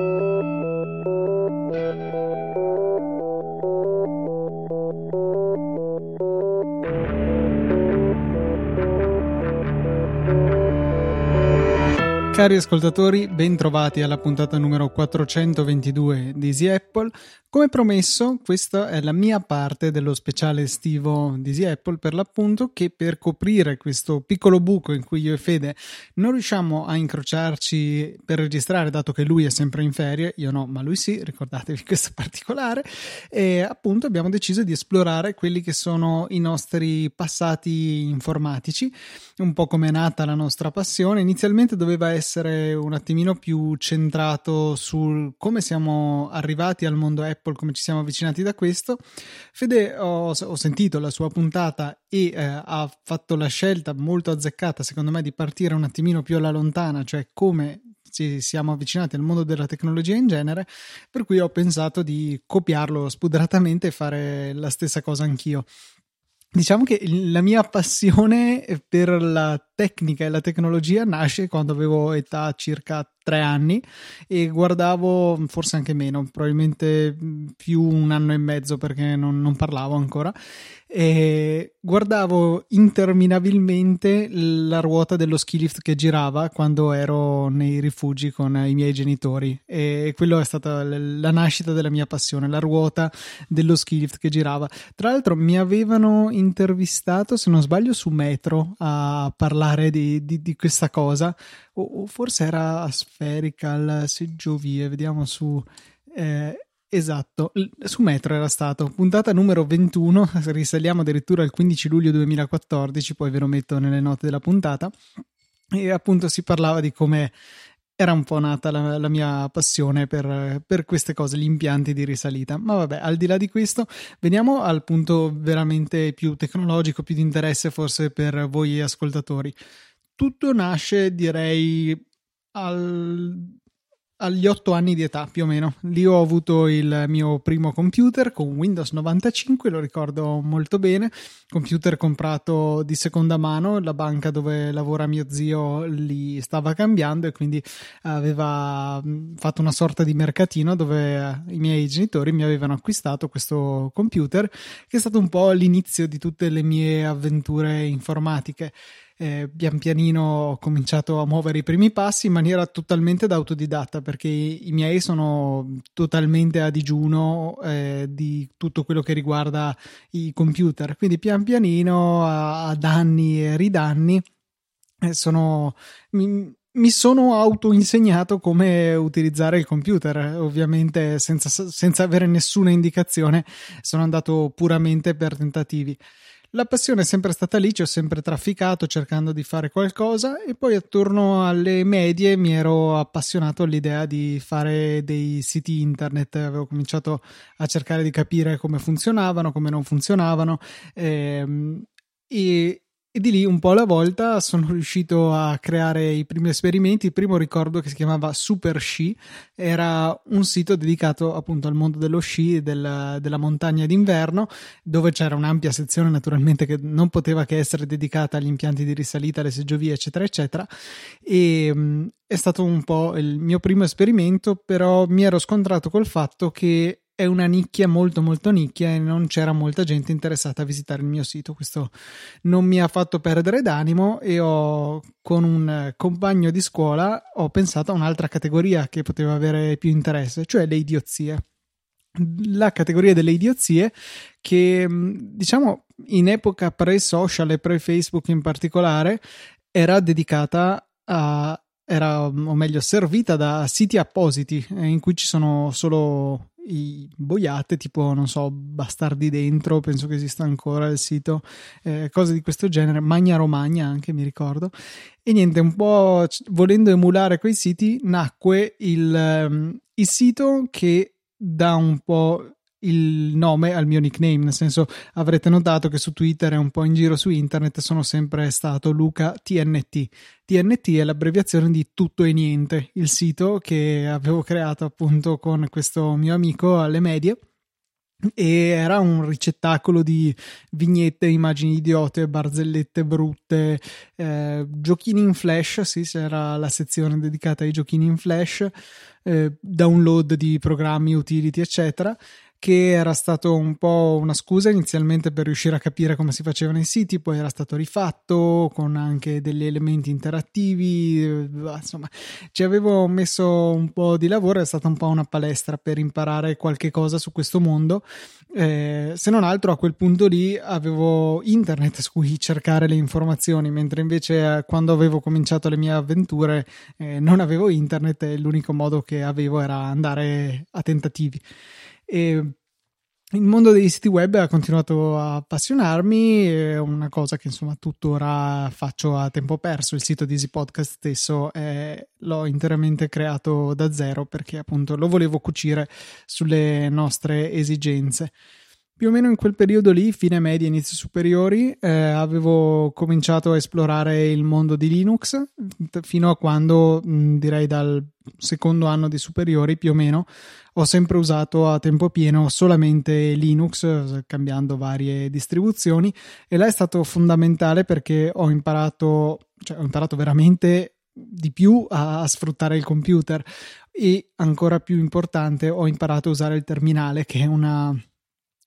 Thank you. Cari ascoltatori, ben trovati alla puntata numero 422 di Easy Apple. Come promesso, questa è la mia parte dello speciale estivo di Easy Apple, per l'appunto che per coprire questo piccolo buco in cui io e Fede non riusciamo a incrociarci per registrare, dato che lui è sempre in ferie, io no, ma lui sì, ricordatevi questo particolare, e appunto abbiamo deciso di esplorare quelli che sono i nostri passati informatici, un po' come è nata la nostra passione. Inizialmente doveva essere un attimino più centrato sul come siamo arrivati al mondo Apple come ci siamo avvicinati da questo. Fede, ho, ho sentito la sua puntata e eh, ha fatto la scelta molto azzeccata, secondo me, di partire un attimino più alla lontana, cioè come ci siamo avvicinati al mondo della tecnologia in genere, per cui ho pensato di copiarlo spudratamente e fare la stessa cosa anch'io. Diciamo che la mia passione per la tecnica e la tecnologia nasce quando avevo età circa tre anni e guardavo forse anche meno, probabilmente più un anno e mezzo perché non, non parlavo ancora. E guardavo interminabilmente la ruota dello ski lift che girava quando ero nei rifugi con i miei genitori e quello è stata la nascita della mia passione, la ruota dello ski lift che girava. Tra l'altro mi avevano intervistato, se non sbaglio, su Metro a parlare di, di, di questa cosa, o, o, forse era Spherical Seggiovie, vediamo su... Eh, Esatto, su Metro era stato, puntata numero 21, risaliamo addirittura al 15 luglio 2014, poi ve lo metto nelle note della puntata, e appunto si parlava di come era un po' nata la, la mia passione per, per, queste cose, gli impianti di risalita. Ma vabbè, al di là di questo, veniamo al punto veramente più tecnologico, più di interesse forse per voi ascoltatori. Tutto nasce, direi, al agli 8 anni di età più o meno. Lì ho avuto il mio primo computer con Windows 95, lo ricordo molto bene. Computer comprato di seconda mano, la banca dove lavora mio zio li stava cambiando e quindi aveva fatto una sorta di mercatino dove i miei genitori mi avevano acquistato questo computer che è stato un po' l'inizio di tutte le mie avventure informatiche eh, pian pianino ho cominciato a muovere i primi passi in maniera totalmente da autodidatta perché i miei sono totalmente a digiuno eh, di tutto quello che riguarda i computer quindi pian pianino a, a danni e ridanni eh, sono mi, mi sono auto-insegnato come utilizzare il computer, ovviamente senza, senza avere nessuna indicazione, sono andato puramente per tentativi. La passione è sempre stata lì, ci ho sempre trafficato cercando di fare qualcosa e poi attorno alle medie mi ero appassionato all'idea di fare dei siti internet, avevo cominciato a cercare di capire come funzionavano, come non funzionavano ehm, e, e di lì un po' alla volta sono riuscito a creare i primi esperimenti. Il primo ricordo che si chiamava Super Sci era un sito dedicato appunto al mondo dello sci e del, della montagna d'inverno, dove c'era un'ampia sezione naturalmente che non poteva che essere dedicata agli impianti di risalita, alle seggiovie, eccetera, eccetera. E mh, è stato un po' il mio primo esperimento, però mi ero scontrato col fatto che è una nicchia molto molto nicchia e non c'era molta gente interessata a visitare il mio sito. Questo non mi ha fatto perdere d'animo e ho con un compagno di scuola ho pensato a un'altra categoria che poteva avere più interesse, cioè le idiozie. La categoria delle idiozie che diciamo in epoca pre-social e pre-Facebook in particolare era dedicata a era o meglio servita da siti appositi eh, in cui ci sono solo boiate tipo non so bastardi dentro penso che esista ancora il sito eh, cose di questo genere magna romagna anche mi ricordo. E niente un po' volendo emulare quei siti nacque il, um, il sito che dà un po' il nome al mio nickname, nel senso avrete notato che su Twitter e un po' in giro su internet sono sempre stato Luca TNT. TNT è l'abbreviazione di tutto e niente, il sito che avevo creato appunto con questo mio amico alle medie e era un ricettacolo di vignette, immagini idiote, barzellette brutte, eh, giochini in flash, sì, c'era la sezione dedicata ai giochini in flash, eh, download di programmi, utility, eccetera che era stato un po' una scusa inizialmente per riuscire a capire come si facevano i siti, poi era stato rifatto con anche degli elementi interattivi, eh, insomma ci avevo messo un po' di lavoro, è stata un po' una palestra per imparare qualche cosa su questo mondo, eh, se non altro a quel punto lì avevo internet su cui cercare le informazioni, mentre invece eh, quando avevo cominciato le mie avventure eh, non avevo internet e l'unico modo che avevo era andare a tentativi. E il mondo dei siti web ha continuato a appassionarmi, è una cosa che insomma tuttora faccio a tempo perso. Il sito di Easy Podcast stesso è, l'ho interamente creato da zero perché appunto lo volevo cucire sulle nostre esigenze più o meno in quel periodo lì, fine media, inizio superiori, eh, avevo cominciato a esplorare il mondo di Linux fino a quando, mh, direi dal secondo anno di superiori più o meno, ho sempre usato a tempo pieno solamente Linux, cambiando varie distribuzioni. E là è stato fondamentale perché ho imparato, cioè ho imparato veramente di più a, a sfruttare il computer. E ancora più importante ho imparato a usare il terminale che è una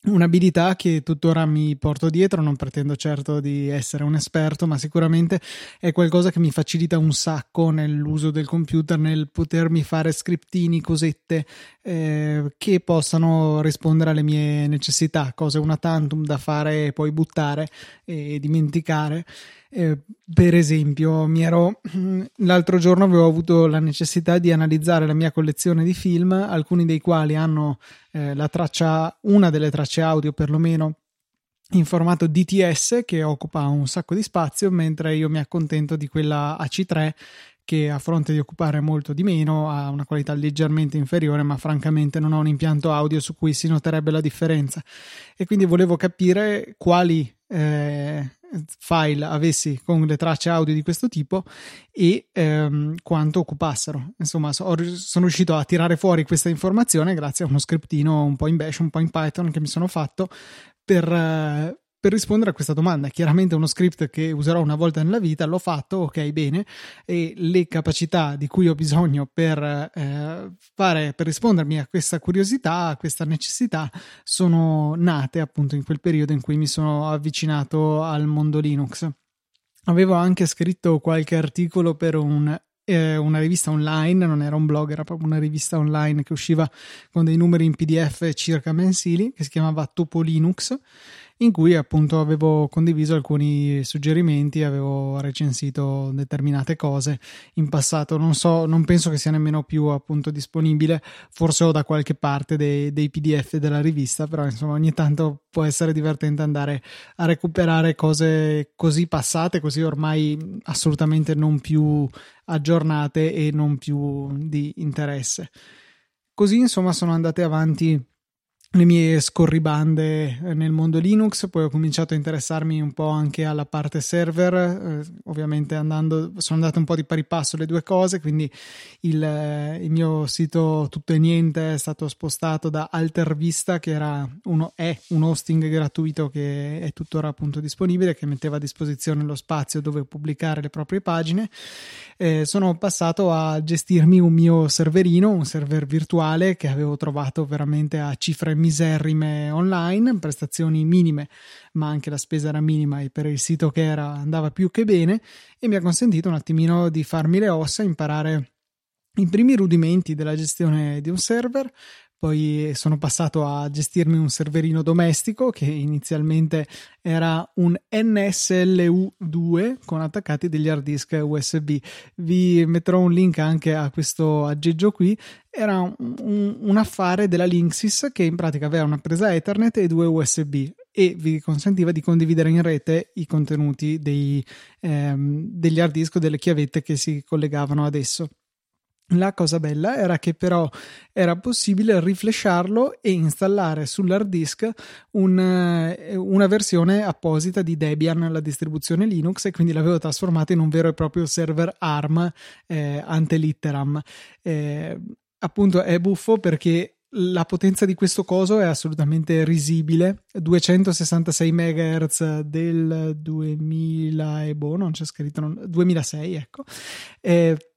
Un'abilità che tuttora mi porto dietro, non pretendo certo di essere un esperto, ma sicuramente è qualcosa che mi facilita un sacco nell'uso del computer, nel potermi fare scriptini, cosette eh, che possano rispondere alle mie necessità, cose una tantum da fare e poi buttare e dimenticare. Eh, per esempio, ero l'altro giorno avevo avuto la necessità di analizzare la mia collezione di film, alcuni dei quali hanno eh, la traccia, una delle tracce audio perlomeno in formato DTS che occupa un sacco di spazio, mentre io mi accontento di quella AC3 che a fronte di occupare molto di meno ha una qualità leggermente inferiore, ma francamente non ho un impianto audio su cui si noterebbe la differenza. E quindi volevo capire quali eh, file avessi con le tracce audio di questo tipo e ehm, quanto occupassero. Insomma, so, sono riuscito a tirare fuori questa informazione grazie a uno scriptino un po' in Bash, un po' in Python che mi sono fatto per, eh, per rispondere a questa domanda. Chiaramente uno script che userò una volta nella vita, l'ho fatto, ok, bene, e le capacità di cui ho bisogno per, eh, fare, per rispondermi a questa curiosità, a questa necessità, sono nate appunto in quel periodo in cui mi sono avvicinato al mondo Linux. Avevo anche scritto qualche articolo per un eh, una rivista online, non era un blog, era proprio una rivista online che usciva con dei numeri in PDF circa mensili, che si chiamava Topo Linux in cui appunto avevo condiviso alcuni suggerimenti, avevo recensito determinate cose in passato. Non so, non penso che sia nemmeno più appunto disponibile, forse ho da qualche parte dei, dei PDF della rivista, però insomma ogni tanto può essere divertente andare a recuperare cose così passate, così ormai assolutamente non più aggiornate e non più di interesse. Così insomma sono andate avanti le mie scorribande eh, nel mondo Linux, poi ho cominciato a interessarmi un po' anche alla parte server, eh, ovviamente andando, sono andate un po' di pari passo le due cose, quindi il, eh, il, mio sito tutto e niente è stato spostato da Altervista, che era uno, è un hosting gratuito che è tuttora appunto disponibile, che metteva a disposizione lo spazio dove pubblicare le proprie pagine. Eh, sono passato a gestirmi un mio serverino, un server virtuale che avevo trovato veramente a cifre miserrime online, prestazioni minime, ma anche la spesa era minima e per il sito che era andava più che bene e mi ha consentito un attimino di farmi le ossa, imparare i primi rudimenti della gestione di un server, poi sono passato a gestirmi un serverino domestico che inizialmente era un NSLU2 con attaccati degli hard disk USB. Vi metterò un link anche a questo aggeggio qui. Era un, un, affare della Linksys che in pratica aveva una presa Ethernet e due USB e vi consentiva di condividere in rete i contenuti dei, ehm, degli hard disk o delle chiavette che si collegavano ad esso. La cosa bella era che però era possibile riflesciarlo e installare sull'hard disk un, eh, una versione apposita di Debian, la distribuzione Linux, e quindi l'avevo trasformato in un vero e proprio server ARM eh, ante litteram. Eh, appunto è buffo perché la potenza di questo coso è assolutamente risibile 266 MHz del 2000 e boh non c'è scritto non, 2006 ecco e,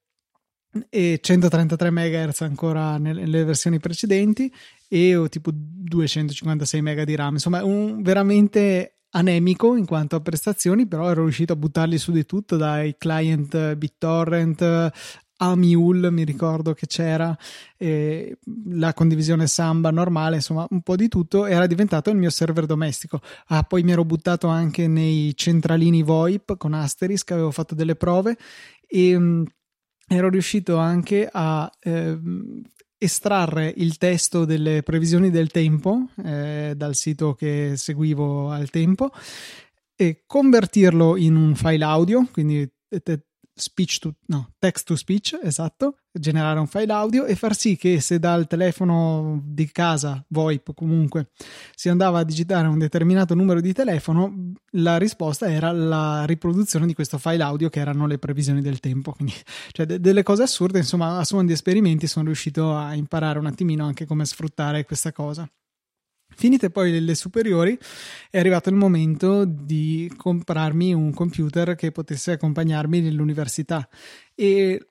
e 133 MHz ancora nelle versioni precedenti e tipo 256 MB di RAM insomma un veramente anemico in quanto a prestazioni, però ero riuscito a buttarli su di tutto, dai client BitTorrent Amiul, mi ricordo che c'era, eh, la condivisione Samba normale, insomma un po' di tutto, era diventato il mio server domestico. Ah, poi mi ero buttato anche nei centralini VoIP con Asterisk, avevo fatto delle prove e mh, mm, ero riuscito anche a eh, estrarre il testo delle previsioni del tempo eh, dal sito che seguivo al tempo e convertirlo in un file audio, quindi speech to, no, text to speech, esatto, generare un file audio e far sì che se dal telefono di casa, VoIP comunque, si andava a digitare un determinato numero di telefono, la risposta era la riproduzione di questo file audio che erano le previsioni del tempo. Quindi, cioè, de- delle cose assurde, insomma, a suon di esperimenti sono riuscito a imparare un attimino anche come sfruttare questa cosa. Finite poi le superiori, è arrivato il momento di comprarmi un computer che potesse accompagnarmi nell'università. E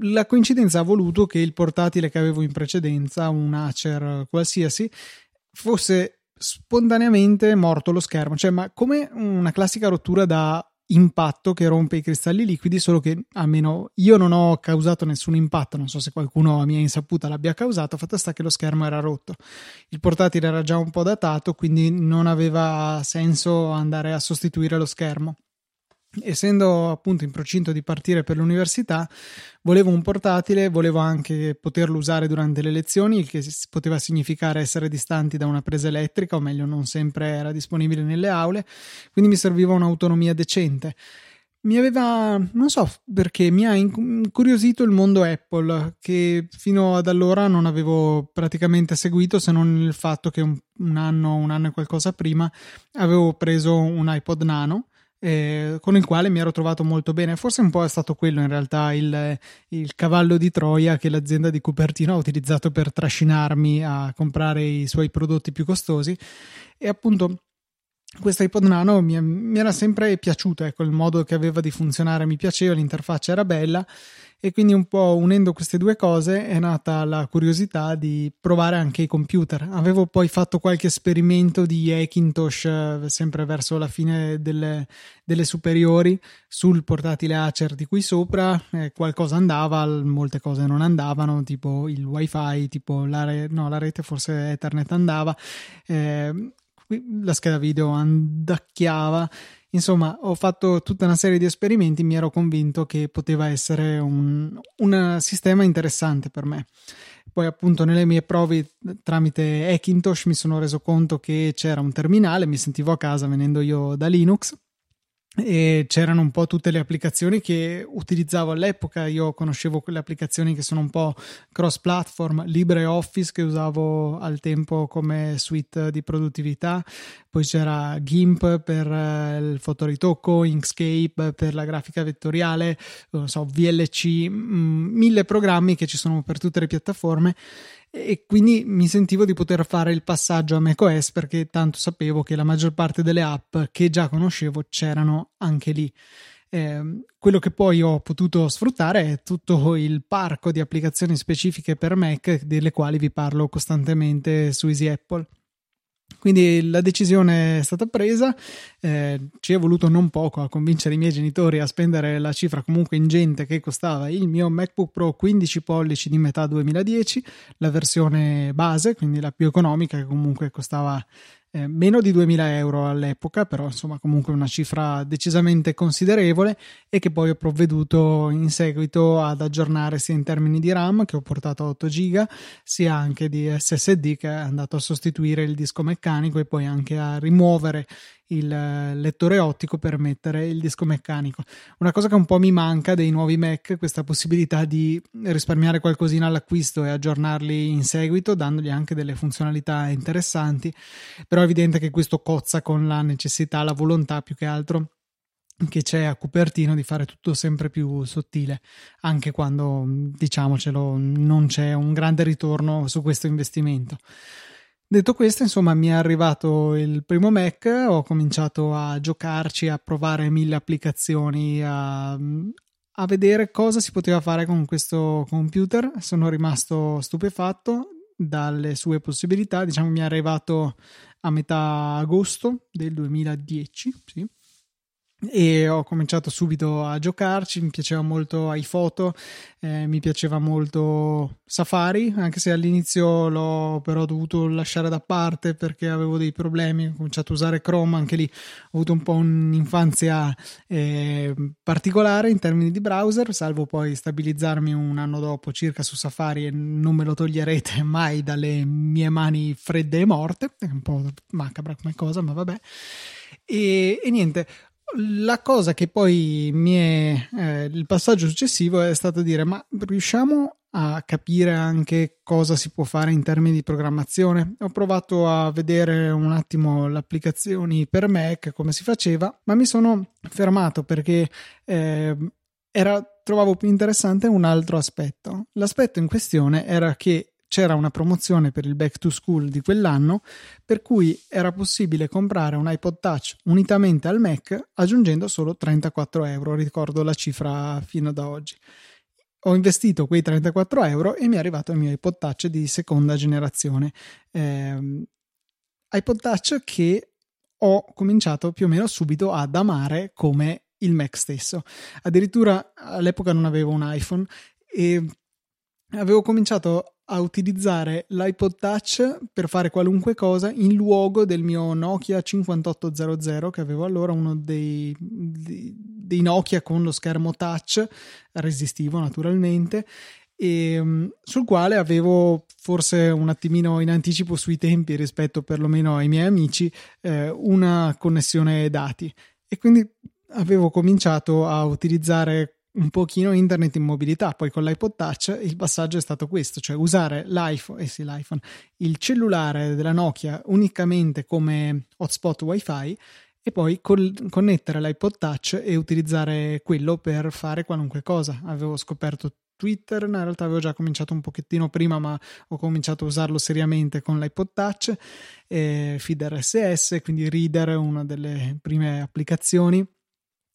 la coincidenza ha voluto che il portatile che avevo in precedenza, un Acer qualsiasi, fosse spontaneamente morto lo schermo, cioè ma come una classica rottura da impatto che rompe i cristalli liquidi, solo che almeno io non ho causato nessun impatto, non so se qualcuno a mia insaputa l'abbia causato, fatto sta che lo schermo era rotto. Il portatile era già un po' datato, quindi non aveva senso andare a sostituire lo schermo essendo appunto in procinto di partire per l'università, volevo un portatile, volevo anche poterlo usare durante le lezioni, il che poteva significare essere distanti da una presa elettrica, o meglio, non sempre era disponibile nelle aule, quindi mi serviva un'autonomia decente. Mi aveva, non so perché, mi ha incuriosito il mondo Apple, che fino ad allora non avevo praticamente seguito, se non il fatto che un, anno, un anno e qualcosa prima, avevo preso un iPod Nano eh, con il quale mi ero trovato molto bene. Forse un po' è stato quello in realtà il, il, cavallo di Troia che l'azienda di Cupertino ha utilizzato per trascinarmi a comprare i suoi prodotti più costosi. E appunto questo iPod Nano mi, mi era sempre piaciuto, ecco, il modo che aveva di funzionare mi piaceva, l'interfaccia era bella e quindi un po' unendo queste due cose è nata la curiosità di provare anche i computer. Avevo poi fatto qualche esperimento di Hackintosh eh, sempre verso la fine delle, delle superiori sul portatile Acer di qui sopra, eh, qualcosa andava, molte cose non andavano, tipo il wifi, tipo la, re- no, la rete forse Ethernet andava, eh, la scheda video andacchiava Insomma, ho fatto tutta una serie di esperimenti, mi ero convinto che poteva essere un, un sistema interessante per me. Poi, appunto, nelle mie prove tramite Hackintosh mi sono reso conto che c'era un terminale, mi sentivo a casa venendo io da Linux e c'erano un po' tutte le applicazioni che utilizzavo all'epoca. Io conoscevo quelle applicazioni che sono un po' cross platform, LibreOffice che usavo al tempo come suite di produttività, poi c'era GIMP per eh, il fotoritocco, Inkscape per la grafica vettoriale, so, VLC, mm, mille programmi che ci sono per tutte le piattaforme e quindi mi sentivo di poter fare il passaggio a macOS perché tanto sapevo che la maggior parte delle app che già conoscevo c'erano anche lì. Eh, quello che poi ho potuto sfruttare è tutto il parco di applicazioni specifiche per Mac, delle quali vi parlo costantemente su Easy Apple. Quindi la decisione è stata presa, eh, ci è voluto non poco a convincere i miei genitori a spendere la cifra comunque ingente che costava il mio MacBook Pro 15 pollici di metà 2010, la versione base, quindi la più economica che comunque costava eh, meno di 2000 euro all'epoca, però insomma comunque una cifra decisamente considerevole e che poi ho provveduto in seguito ad aggiornare sia in termini di RAM che ho portato a 8 GB, sia anche di SSD che è andato a sostituire il disco meccanico e poi anche a rimuovere il lettore ottico per mettere il disco meccanico. Una cosa che un po' mi manca dei nuovi Mac, questa possibilità di risparmiare qualcosina all'acquisto e aggiornarli in seguito, dandogli anche delle funzionalità interessanti, però è evidente che questo cozza con la necessità, la volontà più che altro che c'è a Cupertino di fare tutto sempre più sottile, anche quando, diciamocelo, non c'è un grande ritorno su questo investimento. Detto questo, insomma, mi è arrivato il primo Mac, ho cominciato a giocarci, a provare mille applicazioni, a, a vedere cosa si poteva fare con questo computer. Sono rimasto stupefatto dalle sue possibilità. Diciamo, mi è arrivato a metà agosto del 2010, sì e ho cominciato subito a giocarci, mi piaceva molto iPhoto, eh, mi piaceva molto Safari, anche se all'inizio l'ho però dovuto lasciare da parte perché avevo dei problemi, ho cominciato a usare Chrome, anche lì ho avuto un po' un'infanzia eh, particolare in termini di browser, salvo poi stabilizzarmi un anno dopo circa su Safari e non me lo toglierete mai dalle mie mani fredde e morte, è un po' macabra come cosa, ma vabbè. E, e niente, la cosa che poi mi è eh, il passaggio successivo è stato dire ma riusciamo a capire anche cosa si può fare in termini di programmazione? Ho provato a vedere un attimo le applicazioni per Mac come si faceva ma mi sono fermato perché eh, era, trovavo più interessante un altro aspetto. L'aspetto in questione era che c'era una promozione per il back to school di quell'anno per cui era possibile comprare un iPod Touch unitamente al Mac aggiungendo solo 34 euro, ricordo la cifra fino ad oggi. Ho investito quei 34 euro e mi è arrivato il mio iPod Touch di seconda generazione. Eh, iPod Touch che ho cominciato più o meno subito ad amare come il Mac stesso. Addirittura all'epoca non avevo un iPhone e avevo cominciato a utilizzare l'iPod Touch per fare qualunque cosa in luogo del mio Nokia 5800 che avevo allora uno dei, dei, Nokia con lo schermo touch resistivo naturalmente e mm, sul quale avevo forse un attimino in anticipo sui tempi rispetto perlomeno ai miei amici eh, una connessione dati. E quindi avevo cominciato a utilizzare un pochino internet in mobilità. Poi con l'iPod Touch il passaggio è stato questo, cioè usare l'iPhone, eh sì, l'iPhone, il cellulare della Nokia unicamente come hotspot WiFi e poi col- connettere l'iPod Touch e utilizzare quello per fare qualunque cosa. Avevo scoperto Twitter, in realtà avevo già cominciato un pochettino prima, ma ho cominciato a usarlo seriamente con l'iPod Touch, eh, Feed RSS, quindi Reader, una delle prime applicazioni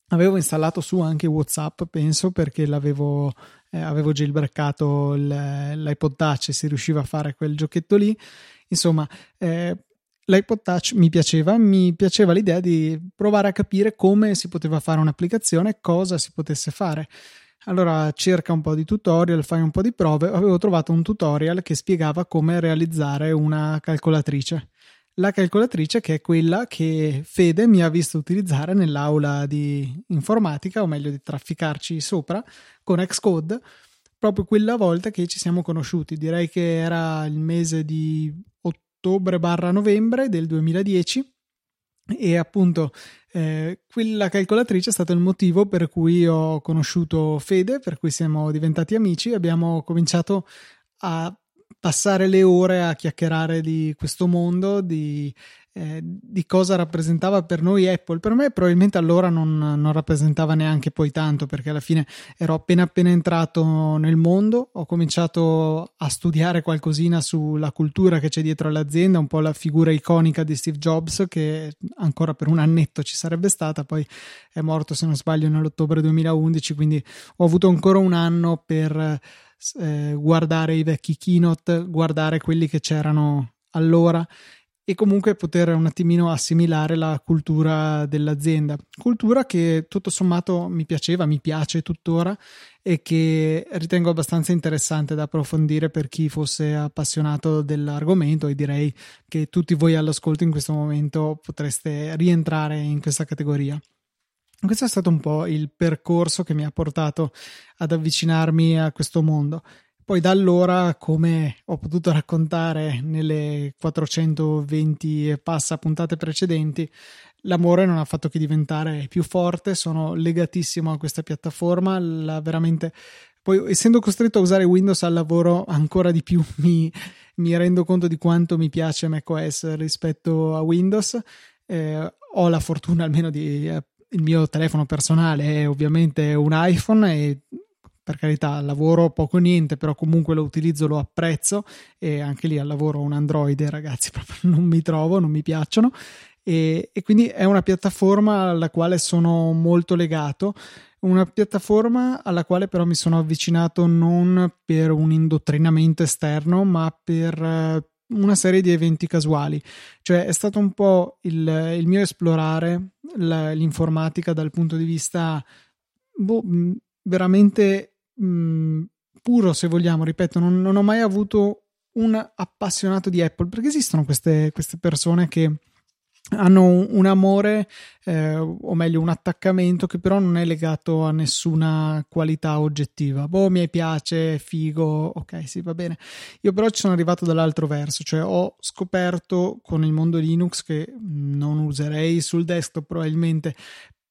Avevo installato su anche WhatsApp, penso, perché l'avevo eh, avevo jailbreakato l'iPod Touch e si riusciva a fare quel giochetto lì. Insomma, eh, l'iPod Touch mi piaceva, mi piaceva l'idea di provare a capire come si poteva fare un'applicazione, cosa si potesse fare. Allora cerca un po' di tutorial, fai un po' di prove. Avevo trovato un tutorial che spiegava come realizzare una calcolatrice la calcolatrice che è quella che Fede mi ha visto utilizzare nell'aula di informatica, o meglio di trafficarci sopra, con Xcode, proprio quella volta che ci siamo conosciuti. Direi che era il mese di ottobre barra novembre del 2010 e appunto eh, quella calcolatrice è stato il motivo per cui ho conosciuto Fede, per cui siamo diventati amici, abbiamo cominciato a passare le ore a chiacchierare di questo mondo, di, eh, di, cosa rappresentava per noi Apple. Per me probabilmente allora non, non, rappresentava neanche poi tanto perché alla fine ero appena appena entrato nel mondo, ho cominciato a studiare qualcosina sulla cultura che c'è dietro all'azienda, un po' la figura iconica di Steve Jobs che ancora per un annetto ci sarebbe stata, poi è morto se non sbaglio nell'ottobre 2011, quindi ho avuto ancora un anno per eh, guardare i vecchi keynote, guardare quelli che c'erano allora e comunque poter un attimino assimilare la cultura dell'azienda. Cultura che tutto sommato mi piaceva, mi piace tuttora e che ritengo abbastanza interessante da approfondire per chi fosse appassionato dell'argomento e direi che tutti voi all'ascolto in questo momento potreste rientrare in questa categoria. Questo è stato un po' il percorso che mi ha portato ad avvicinarmi a questo mondo. Poi da allora, come ho potuto raccontare nelle 420 e passa puntate precedenti, l'amore non ha fatto che diventare più forte, sono legatissimo a questa piattaforma, la veramente poi essendo costretto a usare Windows al lavoro ancora di più mi, mi rendo conto di quanto mi piace macOS rispetto a Windows. Eh, ho la fortuna almeno di il mio telefono personale è ovviamente un iPhone e per carità, lavoro poco niente, però comunque lo utilizzo, lo apprezzo e anche lì al lavoro un Android, ragazzi, proprio non mi trovo, non mi piacciono e, e quindi è una piattaforma alla quale sono molto legato una piattaforma alla quale però mi sono avvicinato non per un indottrinamento esterno, ma per eh, una serie di eventi casuali. Cioè è stato un po' il, il mio esplorare l'informatica dal punto di vista boh, veramente mh, puro, se vogliamo. Ripeto, non, non, ho mai avuto un appassionato di Apple perché esistono queste, queste persone che hanno un, amore eh, o meglio un attaccamento che però non è legato a nessuna qualità oggettiva boh mi piace figo ok sì va bene io però ci sono arrivato dall'altro verso cioè ho scoperto con il mondo Linux che non userei sul desktop probabilmente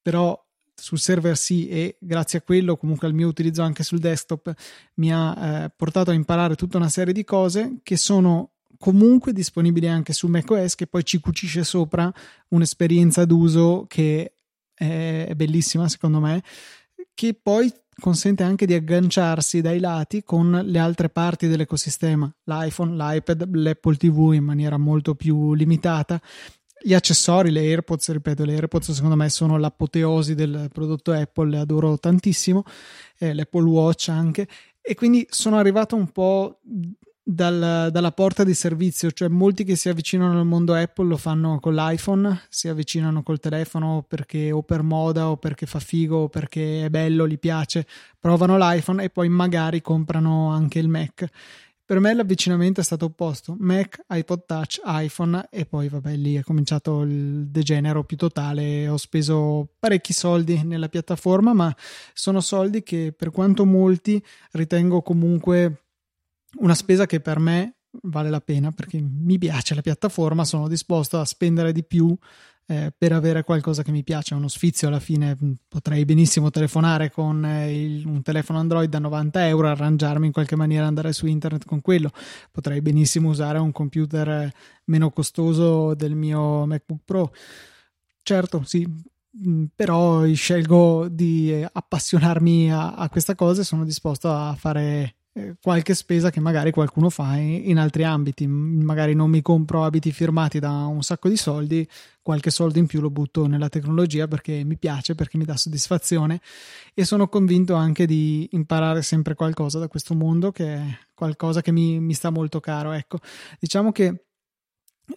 però sul server sì e grazie a quello comunque al mio utilizzo anche sul desktop mi ha eh, portato a imparare tutta una serie di cose che sono comunque disponibili anche su macOS che poi ci cucisce sopra un'esperienza d'uso che è bellissima secondo me che poi consente anche di agganciarsi dai lati con le altre parti dell'ecosistema l'iPhone, l'iPad, l'Apple TV in maniera molto più limitata gli accessori, le AirPods, ripeto, le AirPods secondo me sono l'apoteosi del prodotto Apple, le adoro tantissimo, eh, l'Apple Watch anche, e quindi sono arrivato un po' dal, dalla porta di servizio, cioè molti che si avvicinano al mondo Apple lo fanno con l'iPhone, si avvicinano col telefono perché o per moda o perché fa figo o perché è bello, gli piace, provano l'iPhone e poi magari comprano anche il Mac. Per me l'avvicinamento è stato opposto, Mac, iPod Touch, iPhone e poi vabbè lì è cominciato il degenero più totale, ho speso parecchi soldi nella piattaforma, ma sono soldi che per quanto molti ritengo comunque una spesa che per me vale la pena perché mi piace la piattaforma, sono disposto a spendere di più eh, per avere qualcosa che mi piace, uno sfizio alla fine mm, potrei benissimo telefonare con eh, il, un telefono Android da 90 euro, arrangiarmi in qualche maniera andare su internet con quello, potrei benissimo usare un computer eh, meno costoso del mio MacBook Pro. Certo, sì, mm, però scelgo di eh, appassionarmi a, a questa cosa e sono disposto a fare qualche spesa che magari qualcuno fa in, altri ambiti. Magari non mi compro abiti firmati da un sacco di soldi, qualche soldo in più lo butto nella tecnologia perché mi piace, perché mi dà soddisfazione e sono convinto anche di imparare sempre qualcosa da questo mondo che è qualcosa che mi, mi sta molto caro. Ecco, diciamo che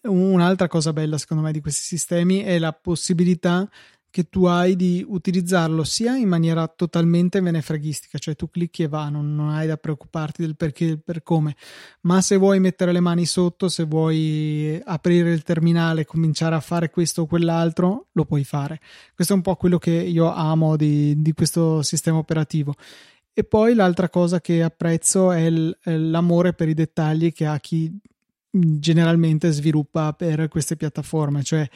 un'altra cosa bella secondo me di questi sistemi è la possibilità che tu hai di utilizzarlo sia in maniera totalmente menefreghistica, cioè tu clicchi e va, non, non, hai da preoccuparti del perché e del per come, ma se vuoi mettere le mani sotto, se vuoi aprire il terminale, cominciare a fare questo o quell'altro, lo puoi fare. Questo è un po' quello che io amo di, di questo sistema operativo. E poi l'altra cosa che apprezzo è l'amore per i dettagli che ha chi generalmente sviluppa per queste piattaforme, cioè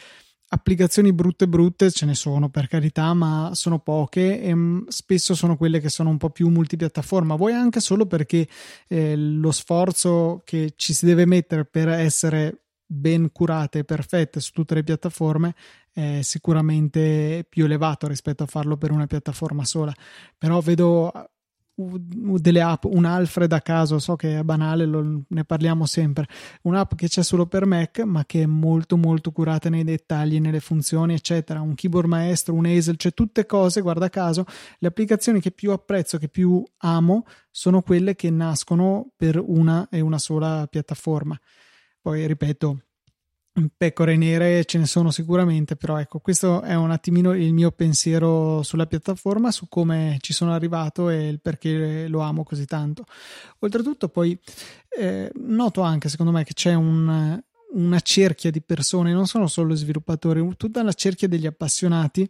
applicazioni brutte brutte ce ne sono per carità ma sono poche e mm, spesso sono quelle che sono un po' più multipiattaforma. Vuoi anche solo perché eh, lo sforzo che ci si deve mettere per essere ben curate e perfette su tutte le piattaforme è sicuramente più elevato rispetto a farlo per una piattaforma sola. Però vedo delle app, un Alfred a caso, so che è banale, lo, ne parliamo sempre, un'app che c'è solo per Mac ma che è molto molto curata nei dettagli, nelle funzioni eccetera, un keyboard maestro, un Hazel, cioè tutte cose, guarda caso, le applicazioni che più apprezzo, che più amo sono quelle che nascono per una e una sola piattaforma. Poi ripeto, pecore nere ce ne sono sicuramente, però ecco, questo è un attimino il mio pensiero sulla piattaforma, su come ci sono arrivato e il perché lo amo così tanto. Oltretutto, poi eh, noto anche, secondo me, che c'è un, una cerchia di persone, non sono solo sviluppatori, tutta la cerchia degli appassionati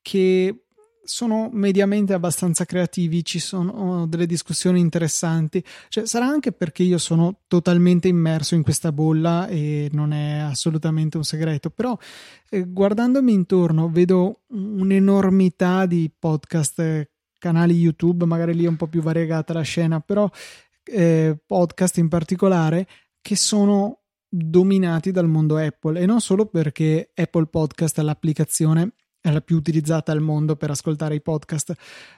che sono mediamente abbastanza creativi, ci sono delle discussioni interessanti, cioè sarà anche perché io sono totalmente immerso in questa bolla e non è assolutamente un segreto, però eh, guardandomi intorno vedo un'enormità di podcast, canali YouTube, magari lì è un po' più variegata la scena, però eh, podcast in particolare che sono dominati dal mondo Apple. E non solo perché Apple Podcast è l'applicazione è la più utilizzata al mondo per ascoltare i podcast,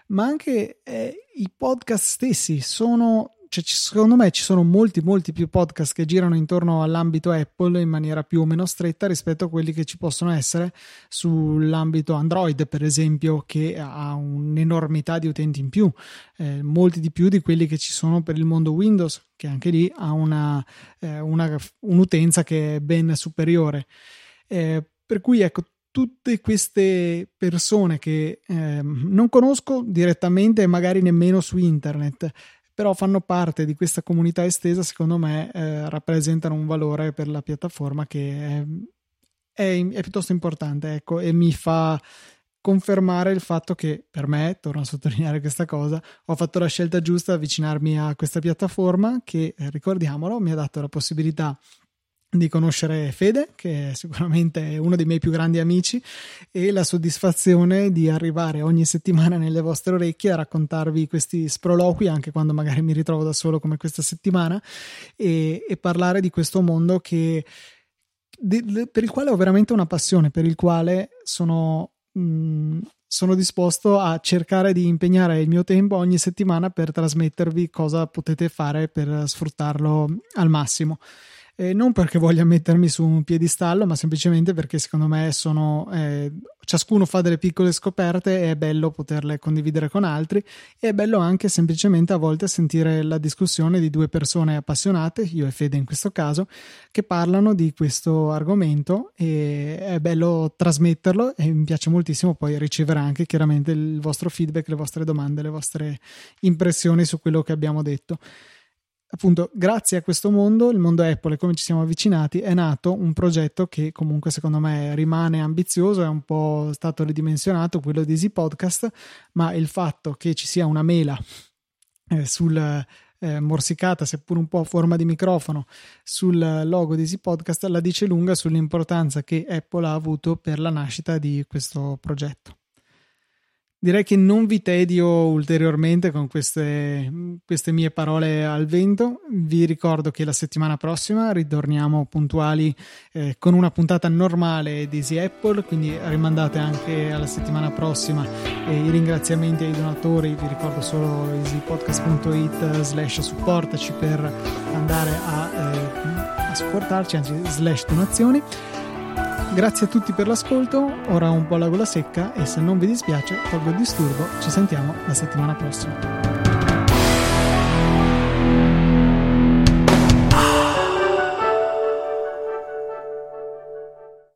ma anche eh, i podcast stessi sono cioè, secondo me ci sono molti, molti più podcast che girano intorno all'ambito Apple in maniera più o meno stretta rispetto a quelli che ci possono essere sull'ambito Android, per esempio, che ha un'enormità di utenti in più, eh, molti di più di quelli che ci sono per il mondo Windows, che anche lì ha una, eh, una, un'utenza che è ben superiore. Eh, per cui ecco, tutte queste persone che eh, non conosco direttamente e magari nemmeno su internet, però fanno parte di questa comunità estesa, secondo me eh, rappresentano un valore per la piattaforma che è, è, è piuttosto importante, ecco, e mi fa confermare il fatto che per me, torno a sottolineare questa cosa, ho fatto la scelta giusta di avvicinarmi a questa piattaforma che, eh, ricordiamolo, mi ha dato la possibilità di conoscere Fede, che è sicuramente uno dei miei più grandi amici, e la soddisfazione di arrivare ogni settimana nelle vostre orecchie a raccontarvi questi sproloqui, anche quando magari mi ritrovo da solo come questa settimana, e, e parlare di questo mondo che, di, per il quale ho veramente una passione, per il quale sono... Mh, sono disposto a cercare di impegnare il mio tempo ogni settimana per trasmettervi cosa potete fare per sfruttarlo al massimo eh, non perché voglia mettermi su un piedistallo, ma semplicemente perché secondo me sono eh, ciascuno fa delle piccole scoperte e è bello poterle condividere con altri. E è bello anche semplicemente a volte sentire la discussione di due persone appassionate, io e Fede in questo caso, che parlano di questo argomento e è bello trasmetterlo e mi piace moltissimo poi ricevere anche chiaramente il vostro feedback, le vostre domande, le vostre impressioni su quello che abbiamo detto appunto grazie a questo mondo, il mondo Apple e come ci siamo avvicinati, è nato un progetto che comunque secondo me rimane ambizioso, è un po' stato ridimensionato, quello di Easy Podcast, ma il fatto che ci sia una mela eh, sul eh, morsicata, seppur un po' a forma di microfono, sul logo di Easy Podcast la dice lunga sull'importanza che Apple ha avuto per la nascita di questo progetto direi che non vi tedio ulteriormente con queste, queste, mie parole al vento. Vi ricordo che la settimana prossima ritorniamo puntuali eh, con una puntata normale di Easy Apple, quindi rimandate anche alla settimana prossima eh, i ringraziamenti ai donatori. Vi ricordo solo easypodcast.it slash supportaci per andare a, eh, a supportarci, anzi slash donazioni. Grazie a tutti per l'ascolto, ora un po' la gola secca e se non vi dispiace, tolgo il disturbo, ci sentiamo la settimana prossima.